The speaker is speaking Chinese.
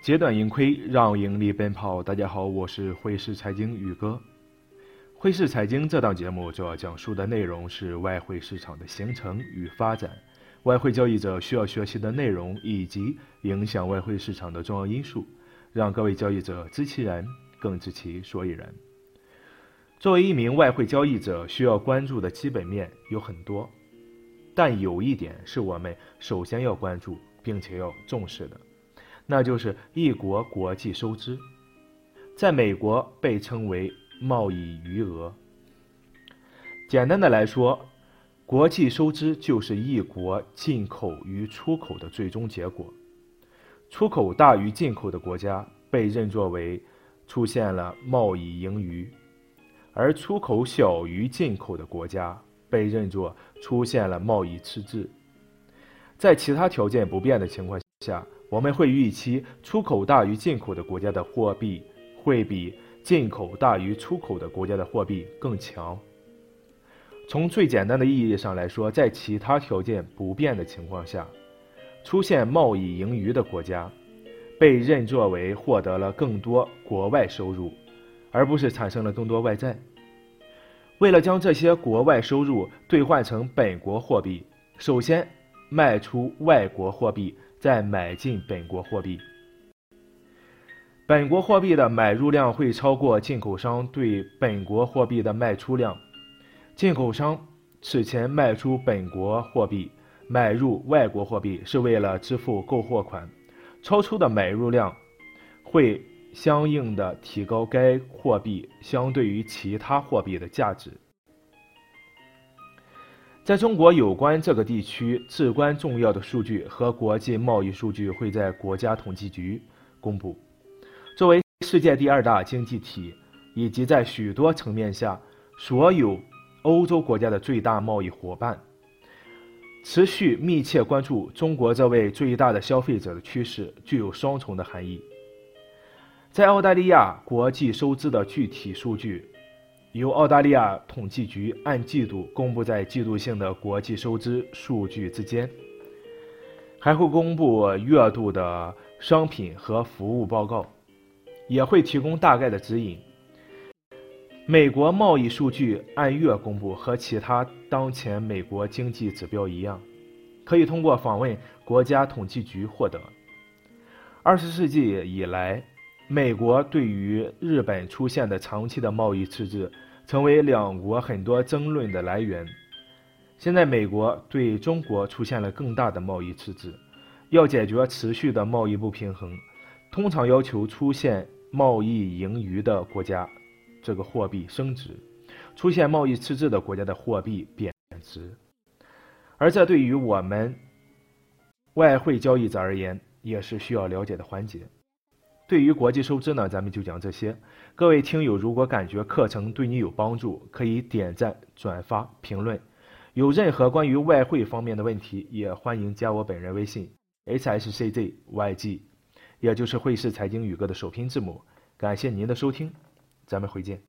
截短盈亏，让盈利奔跑。大家好，我是汇市财经宇哥。汇市财经这档节目主要讲述的内容是外汇市场的形成与发展，外汇交易者需要学习的内容以及影响外汇市场的重要因素，让各位交易者知其然，更知其所以然。作为一名外汇交易者，需要关注的基本面有很多，但有一点是我们首先要关注并且要重视的。那就是一国国际收支，在美国被称为贸易余额。简单的来说，国际收支就是一国进口与出口的最终结果。出口大于进口的国家被认作为出现了贸易盈余，而出口小于进口的国家被认作出现了贸易赤字。在其他条件不变的情况下。我们会预期出口大于进口的国家的货币会比进口大于出口的国家的货币更强。从最简单的意义上来说，在其他条件不变的情况下，出现贸易盈余的国家被认作为获得了更多国外收入，而不是产生了更多外债。为了将这些国外收入兑换成本国货币，首先卖出外国货币。再买进本国货币，本国货币的买入量会超过进口商对本国货币的卖出量。进口商此前卖出本国货币，买入外国货币是为了支付购货款，超出的买入量会相应的提高该货币相对于其他货币的价值。在中国，有关这个地区至关重要的数据和国际贸易数据会在国家统计局公布。作为世界第二大经济体，以及在许多层面下所有欧洲国家的最大贸易伙伴，持续密切关注中国这位最大的消费者的趋势，具有双重的含义。在澳大利亚，国际收支的具体数据。由澳大利亚统计局按季度公布在季度性的国际收支数据之间，还会公布月度的商品和服务报告，也会提供大概的指引。美国贸易数据按月公布，和其他当前美国经济指标一样，可以通过访问国家统计局获得。二十世纪以来。美国对于日本出现的长期的贸易赤字，成为两国很多争论的来源。现在，美国对中国出现了更大的贸易赤字，要解决持续的贸易不平衡，通常要求出现贸易盈余的国家，这个货币升值；出现贸易赤字的国家的货币贬值。而这对于我们外汇交易者而言，也是需要了解的环节。对于国际收支呢，咱们就讲这些。各位听友，如果感觉课程对你有帮助，可以点赞、转发、评论。有任何关于外汇方面的问题，也欢迎加我本人微信 hsczyg，也就是汇市财经宇哥的首拼字母。感谢您的收听，咱们回见。